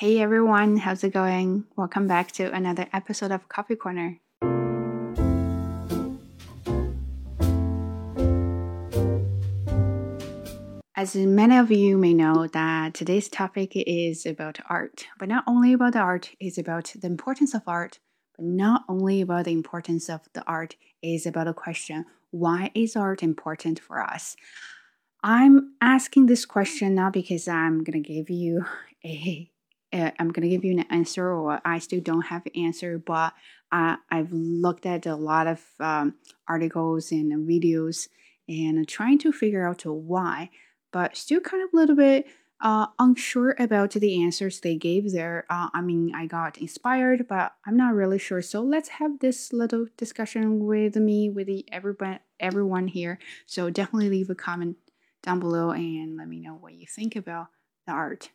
Hey everyone, how's it going? Welcome back to another episode of Coffee Corner. As many of you may know that today's topic is about art, but not only about the art, it's about the importance of art, but not only about the importance of the art, is about a question, why is art important for us? I'm asking this question not because I'm gonna give you a, a I'm gonna give you an answer or I still don't have an answer, but I, I've looked at a lot of um, articles and videos and trying to figure out why, but still kind of a little bit uh, unsure about the answers they gave there. Uh, I mean, I got inspired, but I'm not really sure. So let's have this little discussion with me, with the everyone here. So definitely leave a comment down below and let me know what you think about the art.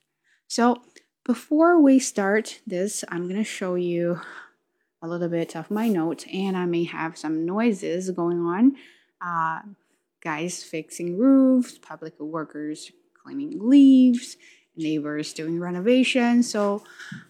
So before we start this, I'm going to show you a little bit of my notes and I may have some noises going on. Uh, guys fixing roofs, public workers cleaning leaves, neighbors doing renovation. So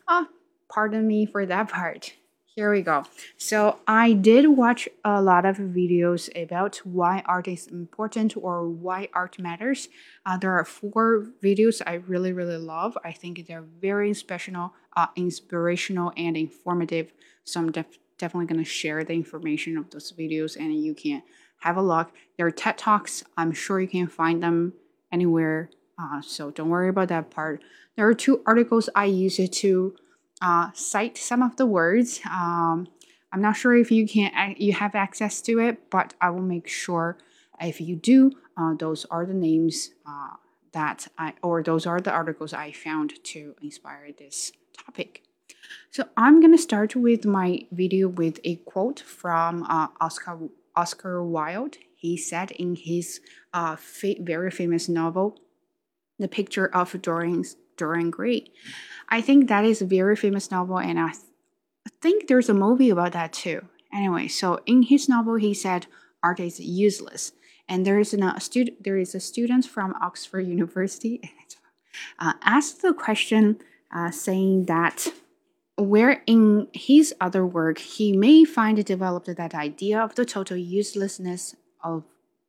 uh, pardon me for that part. Here we go. So I did watch a lot of videos about why art is important or why art matters. Uh, there are four videos I really really love. I think they're very inspirational, uh, inspirational and informative. So I'm def definitely gonna share the information of those videos, and you can have a look. They're TED talks. I'm sure you can find them anywhere. Uh, so don't worry about that part. There are two articles I use to uh, cite some of the words. Um, I'm not sure if you can you have access to it, but I will make sure if you do, uh, those are the names uh, that I or those are the articles I found to inspire this topic. So I'm gonna start with my video with a quote from uh, Oscar Oscar Wilde. He said in his uh, fa very famous novel, "The Picture of Dorian Dorian Gray." I think that is a very famous novel, and I, th- I think there's a movie about that too. Anyway, so in his novel, he said art is useless, and there is a student. There is a student from Oxford University uh, asked the question, uh, saying that where in his other work he may find developed that idea of the total uselessness of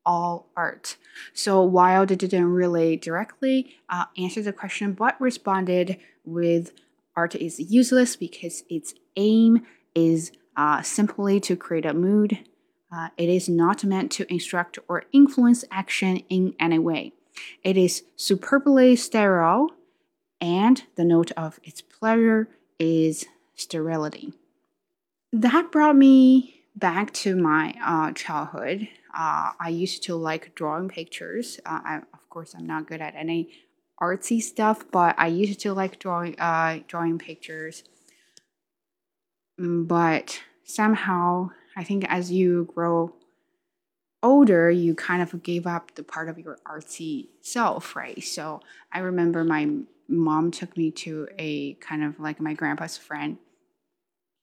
all art. So Wilde didn't really directly uh, answer the question, but responded with art is useless because its aim is uh, simply to create a mood. Uh, it is not meant to instruct or influence action in any way. It is superbly sterile, and the note of its pleasure is sterility. That brought me back to my uh, childhood. Uh, I used to like drawing pictures. Uh, I, of course, I'm not good at any artsy stuff, but I used to like drawing uh, drawing pictures. But somehow, I think as you grow older, you kind of gave up the part of your artsy self, right? So I remember my mom took me to a kind of like my grandpa's friend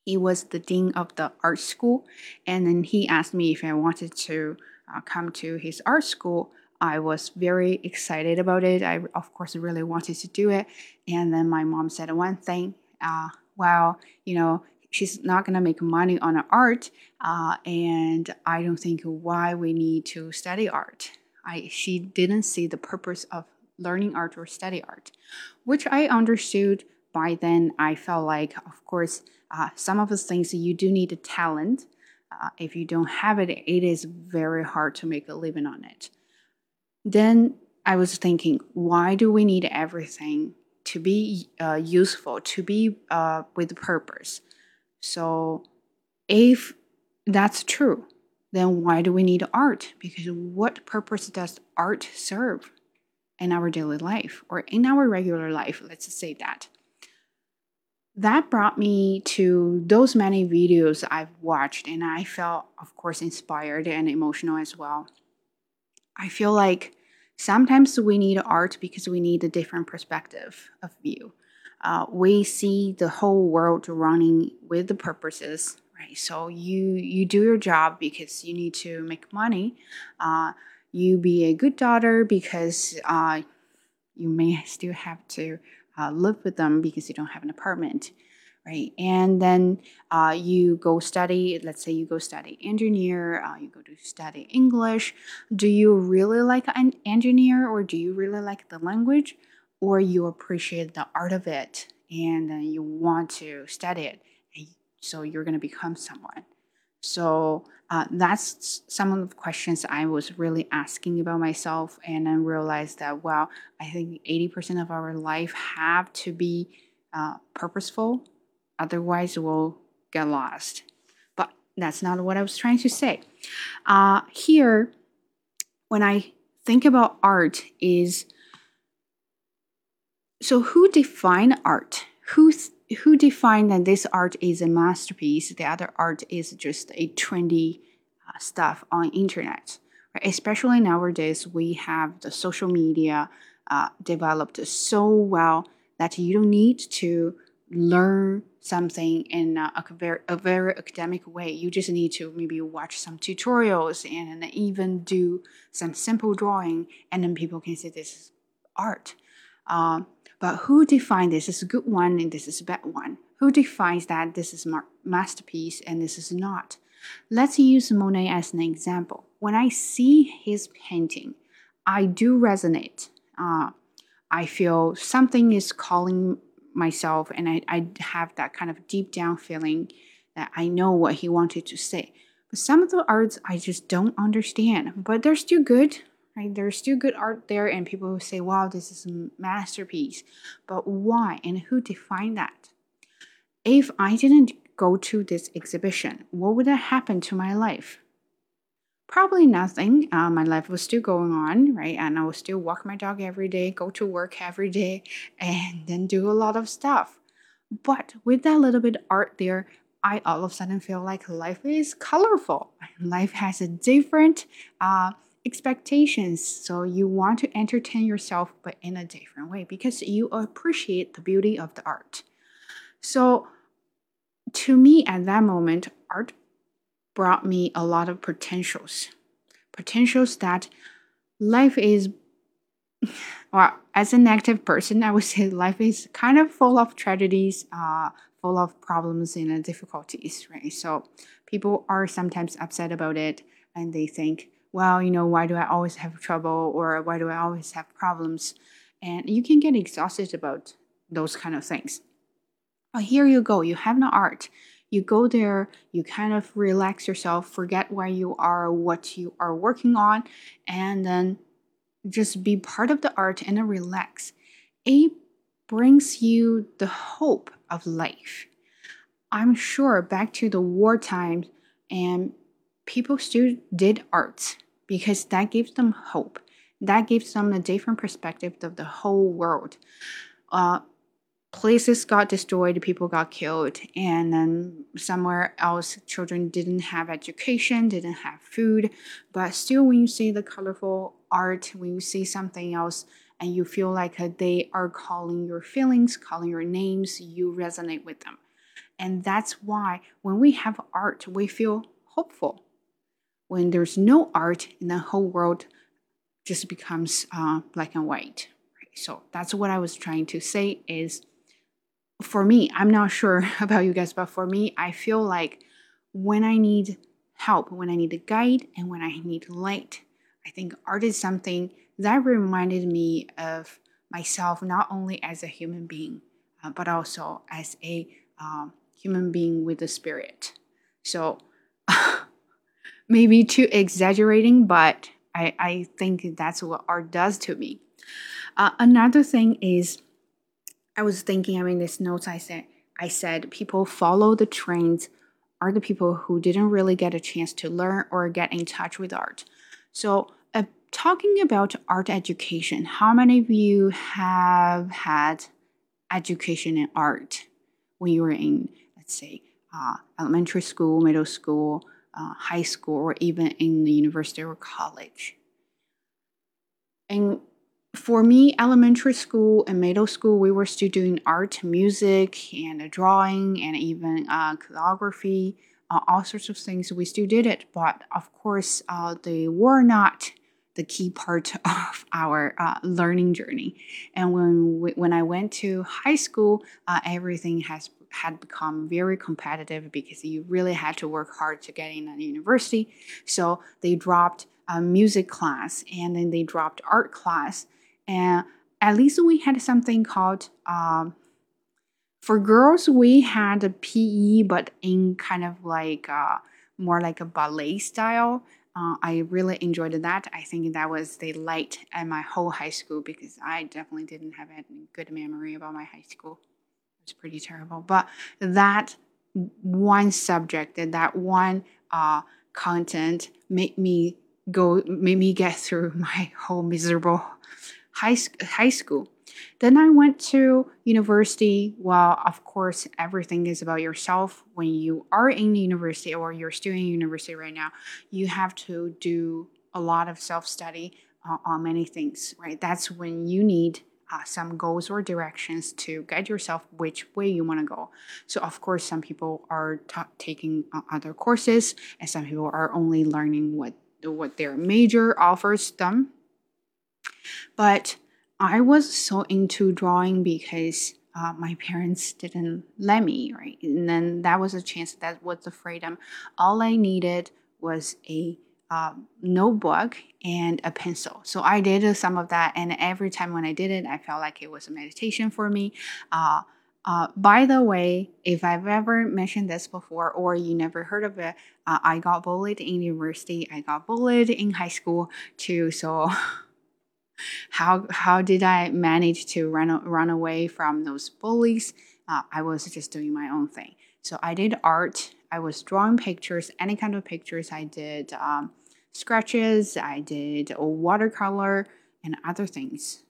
he was the dean of the art school, and then he asked me if I wanted to uh, come to his art school. I was very excited about it. I, of course, really wanted to do it. And then my mom said one thing, uh, well, you know, she's not going to make money on art, uh, and I don't think why we need to study art. I, she didn't see the purpose of learning art or study art, which I understood by then. I felt like, of course, uh, some of the things you do need a talent. Uh, if you don't have it, it is very hard to make a living on it. Then I was thinking, why do we need everything to be uh, useful, to be uh, with purpose? So, if that's true, then why do we need art? Because what purpose does art serve in our daily life or in our regular life? Let's say that that brought me to those many videos I've watched, and I felt, of course, inspired and emotional as well. I feel like sometimes we need art because we need a different perspective of view. Uh, we see the whole world running with the purposes, right? So you you do your job because you need to make money. Uh, you be a good daughter because uh, you may still have to uh, live with them because you don't have an apartment right? And then uh, you go study let's say you go study engineer uh, you go to study english. Do you really like an engineer or do you really like the language? Or you appreciate the art of it and uh, you want to study it so you're going to become someone. So uh, that's some of the questions I was really asking about myself, and I realized that wow, I think eighty percent of our life have to be uh, purposeful Otherwise, we'll get lost. But that's not what I was trying to say. Uh, here, when I think about art, is so who define art? Who who defined that this art is a masterpiece? The other art is just a trendy uh, stuff on internet. Right? Especially nowadays, we have the social media uh, developed so well that you don't need to learn something in a, a, very, a very academic way. You just need to maybe watch some tutorials and even do some simple drawing, and then people can say this is art. Uh, but who defines this is a good one and this is a bad one? Who defines that this is mar- masterpiece and this is not? Let's use Monet as an example. When I see his painting, I do resonate. Uh, I feel something is calling myself and I, I have that kind of deep down feeling that I know what he wanted to say. But some of the arts I just don't understand, but they're still good, right? There's still good art there, and people will say, wow, this is a masterpiece. But why and who defined that? If I didn't go to this exhibition, what would have happened to my life? Probably nothing. Uh, my life was still going on, right? And I would still walk my dog every day, go to work every day, and then do a lot of stuff. But with that little bit art there, I all of a sudden feel like life is colorful. Life has a different uh, expectations. So you want to entertain yourself, but in a different way because you appreciate the beauty of the art. So to me, at that moment, art brought me a lot of potentials. Potentials that life is, well, as an active person, I would say life is kind of full of tragedies, uh, full of problems and difficulties, right? So people are sometimes upset about it and they think, well, you know, why do I always have trouble or why do I always have problems? And you can get exhausted about those kind of things. But here you go, you have an art you go there, you kind of relax yourself, forget where you are, what you are working on, and then just be part of the art and relax. It brings you the hope of life. I'm sure back to the war times, and people still did art because that gives them hope. That gives them a different perspective of the whole world. Uh, places got destroyed, people got killed, and then somewhere else, children didn't have education, didn't have food. But still, when you see the colorful art, when you see something else, and you feel like uh, they are calling your feelings, calling your names, you resonate with them. And that's why when we have art, we feel hopeful. When there's no art, and the whole world just becomes uh, black and white. So that's what I was trying to say is for me, I'm not sure about you guys, but for me, I feel like when I need help, when I need a guide, and when I need light, I think art is something that reminded me of myself not only as a human being, uh, but also as a um, human being with a spirit. So maybe too exaggerating, but I, I think that's what art does to me. Uh, another thing is I was thinking, I mean, this notes I said, I said people follow the trends are the people who didn't really get a chance to learn or get in touch with art. So, uh, talking about art education, how many of you have had education in art when you were in, let's say, uh, elementary school, middle school, uh, high school, or even in the university or college? And for me, elementary school and middle school, we were still doing art, music, and drawing, and even uh, calligraphy, uh, all sorts of things. We still did it, but of course, uh, they were not the key part of our uh, learning journey. And when we, when I went to high school, uh, everything has had become very competitive because you really had to work hard to get in a university. So they dropped a music class and then they dropped art class. And at least we had something called um, for girls we had a PE, but in kind of like uh, more like a ballet style. Uh, I really enjoyed that. I think that was the light at my whole high school because I definitely didn't have any good memory about my high school. Was pretty terrible. But that one subject that one uh, content made me go, made me get through my whole miserable high, high school. Then I went to university. Well, of course, everything is about yourself. When you are in the university or you're still in university right now, you have to do a lot of self study uh, on many things, right? That's when you need uh, some goals or directions to guide yourself which way you want to go. So, of course, some people are taking uh, other courses, and some people are only learning what what their major offers them. But I was so into drawing because uh, my parents didn't let me, right? And then that was a chance, that was the freedom. All I needed was a uh, notebook and a pencil. So I did some of that, and every time when I did it, I felt like it was a meditation for me. Uh, uh, by the way, if I've ever mentioned this before or you never heard of it, uh, I got bullied in university. I got bullied in high school too. So how how did I manage to run run away from those bullies? Uh, I was just doing my own thing. So I did art. I was drawing pictures, any kind of pictures. I did um, sketches. I did watercolor and other things.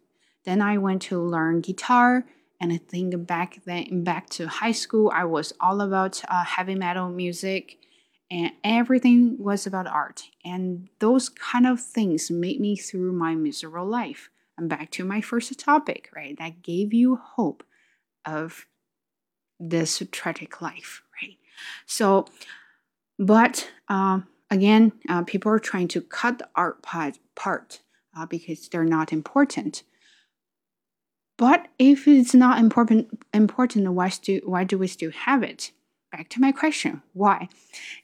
Then I went to learn guitar. And I think back then, back to high school, I was all about uh, heavy metal music and everything was about art. And those kind of things made me through my miserable life. And back to my first topic, right? That gave you hope of this tragic life, right? So, but um, again, uh, people are trying to cut the art part, part uh, because they're not important. But if it's not important, important, why do why do we still have it? back to my question why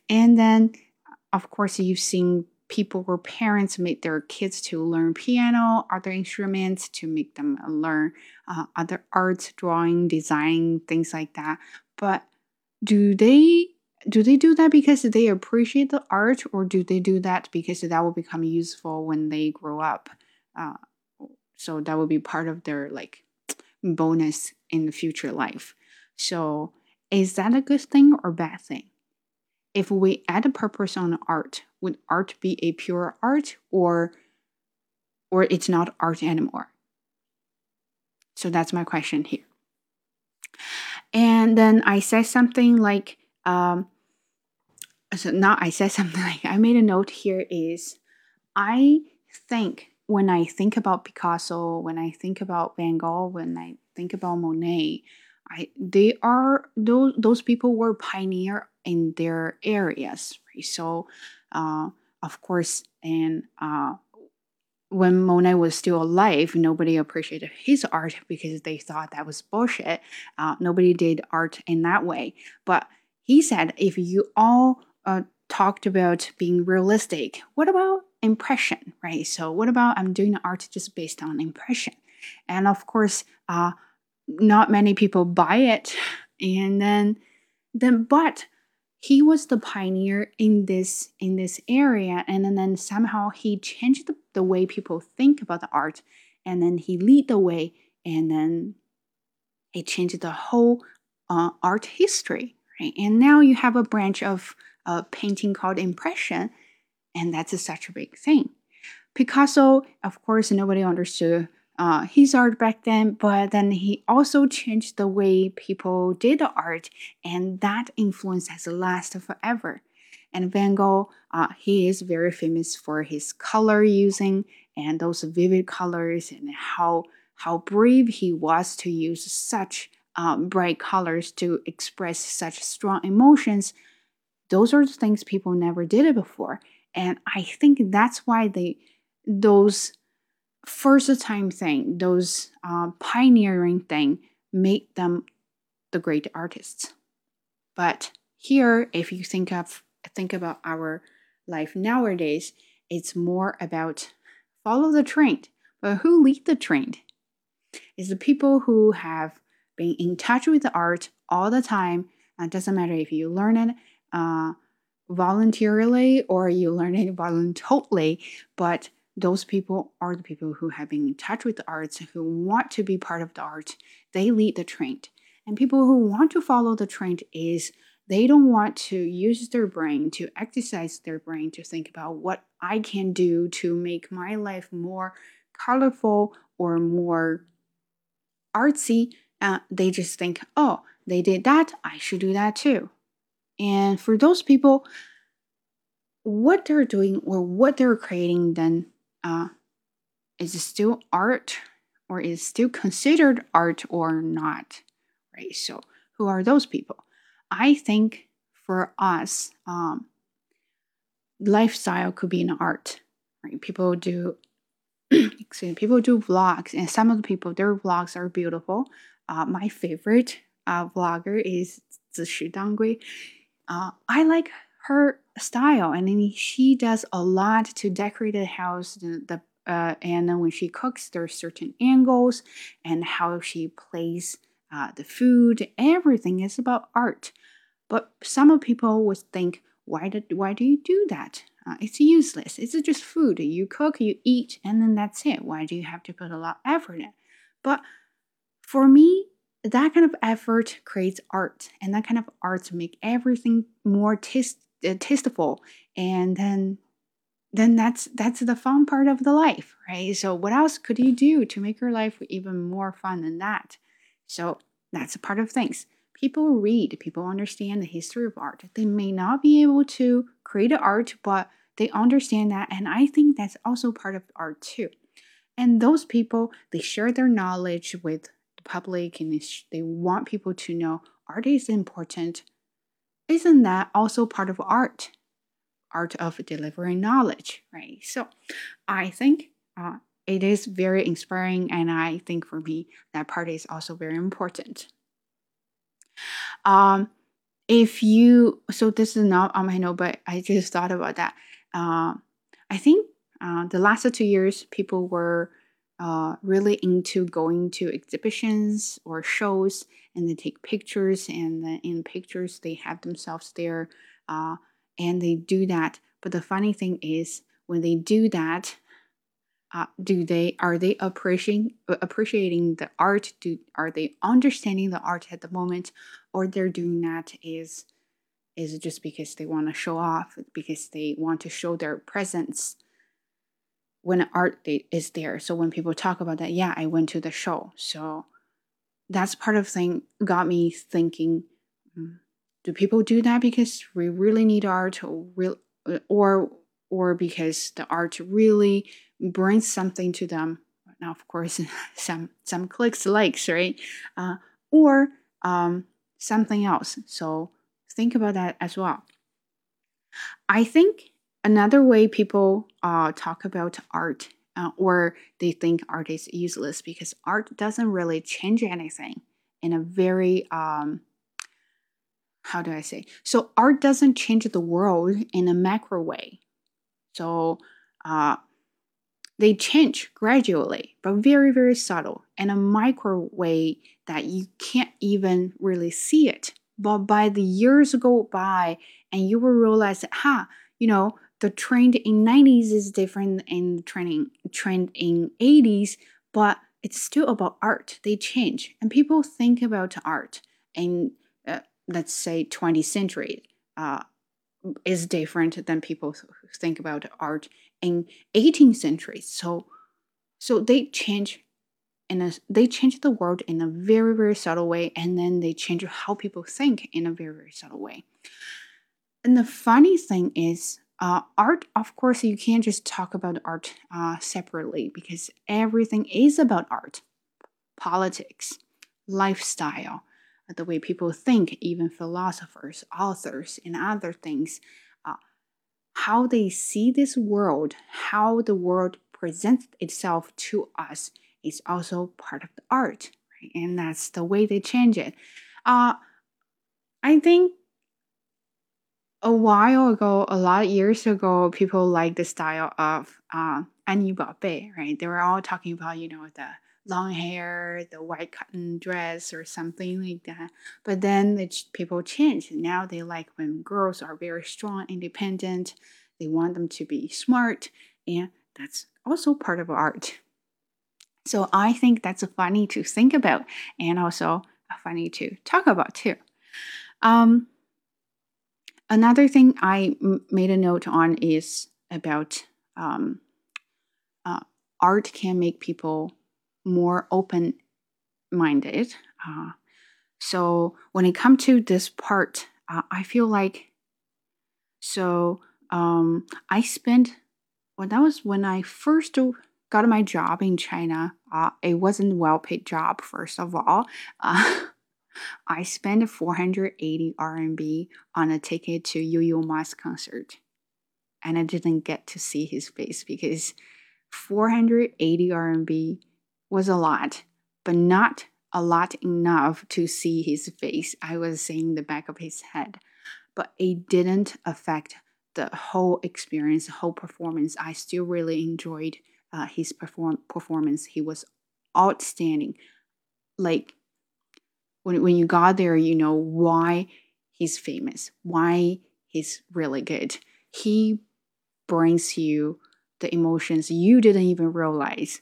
and then of course you've seen people or parents make their kids to learn piano other instruments to make them learn uh, other arts drawing design things like that but do they do they do that because they appreciate the art or do they do that because that will become useful when they grow up uh, so that will be part of their like bonus in the future life so is that a good thing or bad thing? If we add a purpose on art, would art be a pure art or or it's not art anymore? So that's my question here. And then I said something like, um, so now I said something like, I made a note here is I think when I think about Picasso, when I think about Van Gogh, when I think about Monet, I, they are those those people were pioneer in their areas right? so uh, of course and uh, when Monet was still alive, nobody appreciated his art because they thought that was bullshit. Uh, nobody did art in that way. But he said, if you all uh, talked about being realistic, what about impression, right? So, what about I'm doing art just based on impression? And of course, uh, not many people buy it and then then but he was the pioneer in this in this area and then, then somehow he changed the, the way people think about the art and then he lead the way and then it changed the whole uh, art history right? And now you have a branch of uh, painting called impression and that's a, such a big thing. Picasso of course nobody understood uh, his art back then, but then he also changed the way people did art, and that influence has lasted forever. And Van Gogh, uh, he is very famous for his color using and those vivid colors and how how brave he was to use such um, bright colors to express such strong emotions. Those are the things people never did it before, and I think that's why they those first time thing, those uh, pioneering thing, make them the great artists. But here, if you think of think about our life nowadays, it's more about follow the trend. But who lead the trend? It's the people who have been in touch with the art all the time. It uh, doesn't matter if you learn it uh, voluntarily or you learn it voluntarily, but those people are the people who have been in touch with the arts, who want to be part of the art. They lead the trend. And people who want to follow the trend is they don't want to use their brain to exercise their brain to think about what I can do to make my life more colorful or more artsy. Uh, they just think, oh, they did that, I should do that too. And for those people, what they're doing or what they're creating then uh, is it still art or is still considered art or not? Right. So who are those people? I think for us, um, lifestyle could be an art. Right. People do excuse me, people do vlogs and some of the people their vlogs are beautiful. Uh, my favorite uh, vlogger is Zishi Dangui. Uh, I like her style and then she does a lot to decorate the house the, the uh, and then when she cooks there's certain angles and how she plays uh, the food everything is about art. But some people would think why did why do you do that? Uh, it's useless. It's just food. You cook you eat and then that's it. Why do you have to put a lot of effort in? But for me that kind of effort creates art and that kind of art make everything more taste, Uh, tasteful. And then then that's that's the fun part of the life right? So what else could you do to make your life even more fun than that? So that's a part of things. People read people understand the history of art. They may not be able to create art but they understand that and i think that's also part of art too. And those people they share their knowledge with the public and they they want people to know art is important. Isn't that also part of art? Art of delivering knowledge, right? So I think uh, it is very inspiring, and I think for me, that part is also very important. Um, if you, so this is not on my note, but I just thought about that. Uh, I think uh, the last two years, people were uh, really into going to exhibitions or shows and they take pictures and in pictures they have themselves there uh, and they do that. But the funny thing is when they do that uh, do they are they appreciating appreciating the art? Do are they understanding the art at the moment? Or they're doing that is is just because they want to show off because they want to show their presence when art is there. So when people talk about that, yeah, I went to the show. So that's part of thing got me thinking, mm, do people do that because we really need art or or or because the art really brings something to them? Now, of course, some some clicks, likes, right? Uh, or um, something else. So think about that as well. I think Another way people uh, talk about art uh, or they think art is useless because art doesn't really change anything in a very um, how do I say? So art doesn't change the world in a macro way. So uh, they change gradually, but very very subtle in a micro way that you can't even really see it. But by the years go by, and you will realize that, huh, you know, the trend in 90s is different the trending trend in 80s but it's still about art. They change and people think about art in uh, let's say 20th century uh, is different than people think about art in 18th century. So so they change in a they change the world in a very very subtle way and then they change how people think in a very very subtle way. And the funny thing is uh, art, of course, you can't just talk about art uh, separately because everything is about art, politics, lifestyle, the way people think, even philosophers, authors, and other things, uh, how they see this world, how the world presents itself to us is also part of the art, right? And that's the way they change it. Uh, I think a while ago, a lot of years ago, people liked the style of uh, Annie Bei, right? They were all talking about, you know, the long hair, the white cotton dress, or something like that. But then the people changed. Now they like when girls are very strong, independent. They want them to be smart, and that's also part of art. So I think that's funny to think about, and also funny to talk about too. Um, another thing I m- made a note on is about um, uh, art can make people more open minded. Uh, so when it comes to this part, uh, I feel like so um, I spent well that was when I first got my job in China. Uh, it wasn't a well paid job first of all. I spent 480 RMB on a ticket to Yo Yo Ma's concert, and I didn't get to see his face because 480 RMB was a lot, but not a lot enough to see his face. I was seeing the back of his head, but it didn't affect the whole experience, the whole performance. I still really enjoyed uh, his perform- performance. He was outstanding. Like when when you got there, you know why he's famous, why he's really good. He brings you the emotions you didn't even realize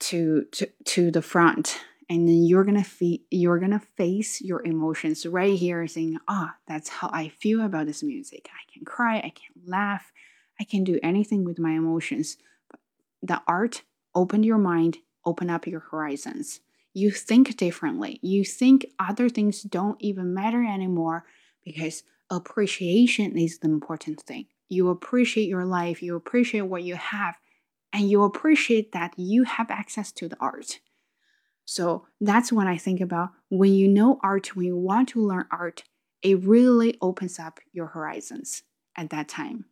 to to to the front. And then you're gonna fe- you're gonna face your emotions right here saying ah that's how i feel about this music. I can cry i can laugh i can do anything with my emotions. But the art open your mind open up your horizons you think differently you think other things don't even matter anymore because appreciation is the important thing you appreciate your life you appreciate what you have and you appreciate that you have access to the art. So that's when I think about when you know art, when you want to learn art, it really opens up your horizons at that time.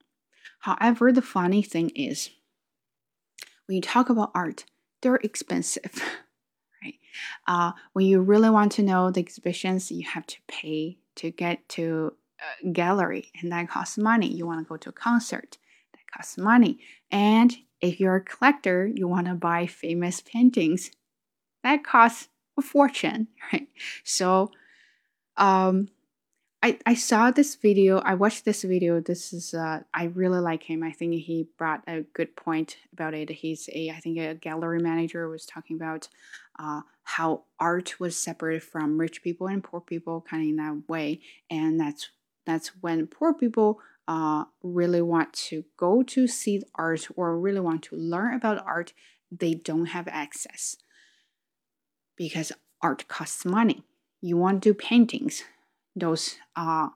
However, the funny thing is, when you talk about art, they're expensive, right? Uh, when you really want to know the exhibitions, you have to pay to get to a gallery, and that costs money. You want to go to a concert, that costs money. And if you're a collector, you want to buy famous paintings. That costs a fortune, right? So, um, I, I saw this video. I watched this video. This is uh, I really like him. I think he brought a good point about it. He's a I think a gallery manager was talking about uh, how art was separated from rich people and poor people, kind of in that way, and that's that's when poor people uh, really want to go to see art or really want to learn about art, they don't have access because art costs money. You want to do paintings, those uh,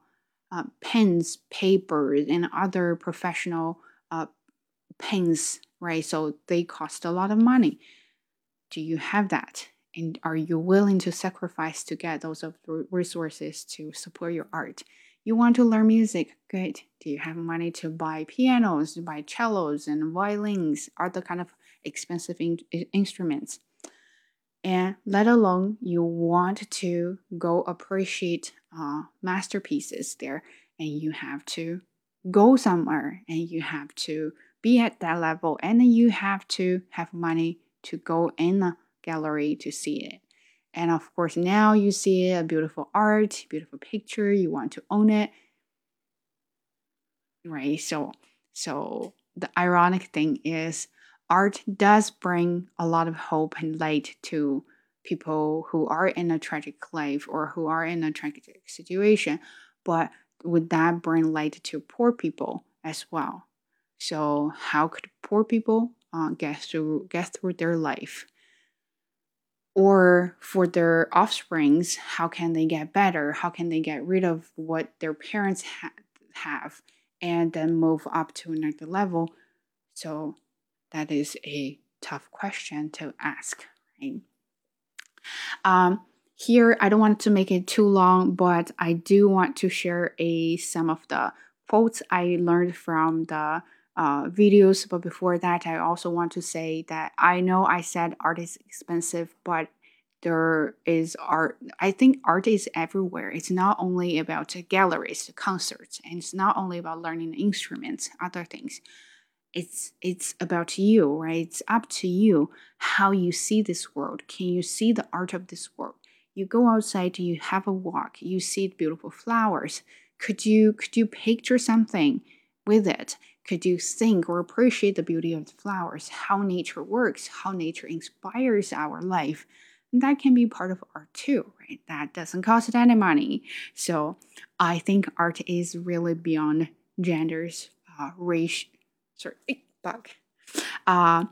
uh, pens, papers, and other professional uh, pens, right? So they cost a lot of money. Do you have that? And are you willing to sacrifice to get those resources to support your art? You want to learn music? Good. Do you have money to buy pianos, buy cellos, and violins, other kind of expensive in- instruments? And let alone you want to go appreciate uh, masterpieces there, and you have to go somewhere, and you have to be at that level, and then you have to have money to go in a gallery to see it. And of course, now you see a beautiful art, beautiful picture, you want to own it. Right? So so the ironic thing is art does bring a lot of hope and light to people who are in a tragic life or who are in a tragic situation, but would that bring light to poor people as well? So how could poor people uh, get through get through their life? or for their offsprings how can they get better how can they get rid of what their parents ha- have and then move up to another level so that is a tough question to ask right um, here i don't want to make it too long but i do want to share a some of the quotes i learned from the uh, videos. But before that, I also want to say that I know I said art is expensive, but there is art. I think art is everywhere. It's not only about galleries, concerts, and it's not only about learning instruments, other things. It's it's about you, right? It's up to you how you see this world. Can you see the art of this world? You go outside, you have a walk, you see beautiful flowers. Could you could you picture something with it? Could you think or appreciate the beauty of the flowers, how nature works, how nature inspires our life? that can be part of art too, right? That doesn't cost any money. So I think art is really beyond genders, uh, race, sorry, bug, uh,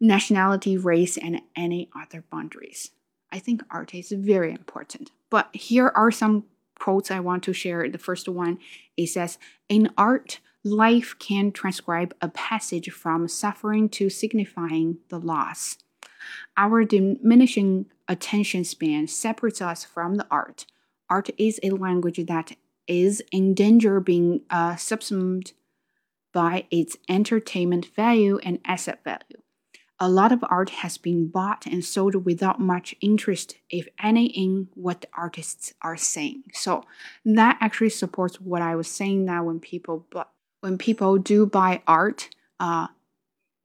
nationality, race, and any other boundaries. I think art is very important. But here are some quotes I want to share. The first one it says, In art, life can transcribe a passage from suffering to signifying the loss. Our diminishing attention span separates us from the art. Art is a language that is in danger being uh, subsumed by its entertainment value and asset value. A lot of art has been bought and sold without much interest, if any, in what the artists are saying. So that actually supports what I was saying that when people but when people do buy art, uh,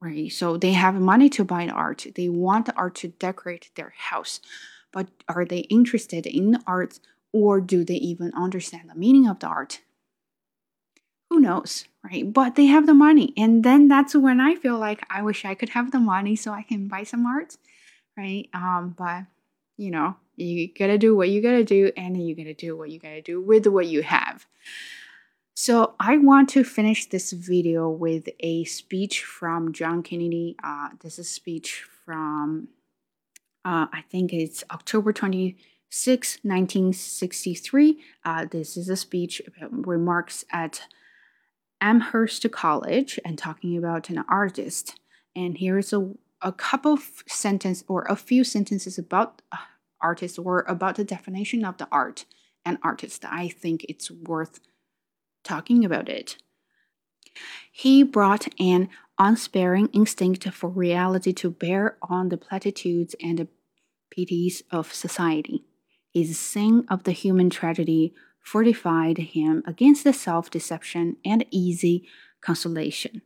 right? So they have money to buy art. They want the art to decorate their house. But are they interested in the art or do they even understand the meaning of the art? Who knows, right? But they have the money. And then that's when I feel like I wish I could have the money so I can buy some art, right? Um, but you know, you gotta do what you gotta do, and you gotta do what you gotta do with what you have. So I want to finish this video with a speech from John Kennedy. Uh, this is a speech from, uh, I think it's October 26, 1963. Uh, this is a speech remarks at Amherst College and talking about an artist. And here's a, a couple of sentences or a few sentences about artists or about the definition of the art and artist. I think it's worth talking about it. He brought an unsparing instinct for reality to bear on the platitudes and the pities of society. His sense of the human tragedy fortified him against the self deception and easy consolation.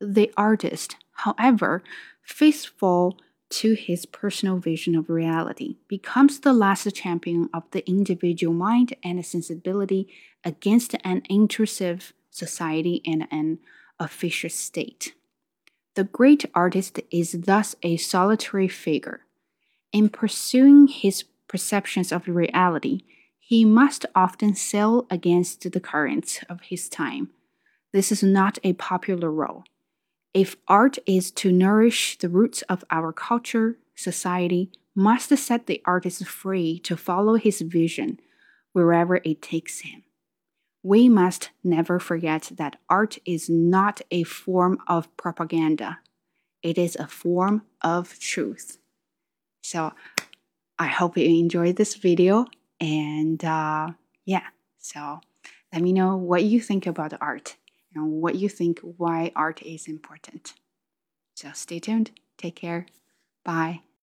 The artist, however, faithful to his personal vision of reality, becomes the last champion of the individual mind and sensibility against an intrusive society and an officious state. The great artist is thus a solitary figure. In pursuing his perceptions of reality, he must often sail against the currents of his time. This is not a popular role. If art is to nourish the roots of our culture, society must set the artist free to follow his vision wherever it takes him. We must never forget that art is not a form of propaganda, it is a form of truth. So, I hope you enjoyed this video. And uh, yeah, so let me know what you think about art and what you think why art is important. So stay tuned. Take care. Bye.